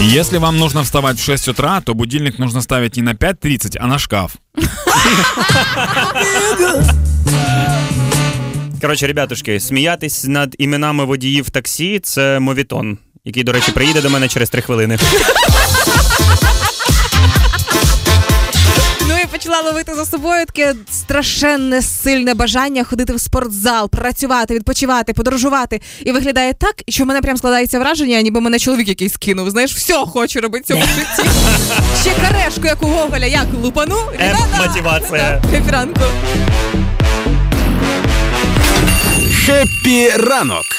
Если вам нужно вставать в 6 утра, то будильник нужно ставить не на 5.30, а на шкаф. Коротше, ребятушки, сміятись над іменами водіїв таксі це мовітон, який, до речі, приїде до мене через три хвилини. Почала ловити за собою таке страшенне сильне бажання ходити в спортзал, працювати, відпочивати, подорожувати. І виглядає так, що в мене прям складається враження, ніби мене чоловік якийсь кинув. Знаєш, все хочу робити в цьому житті. Ще карешку, як у Гоголя, як лупану. Ем, мотивація. Хеппі ранку. Хеппі ранок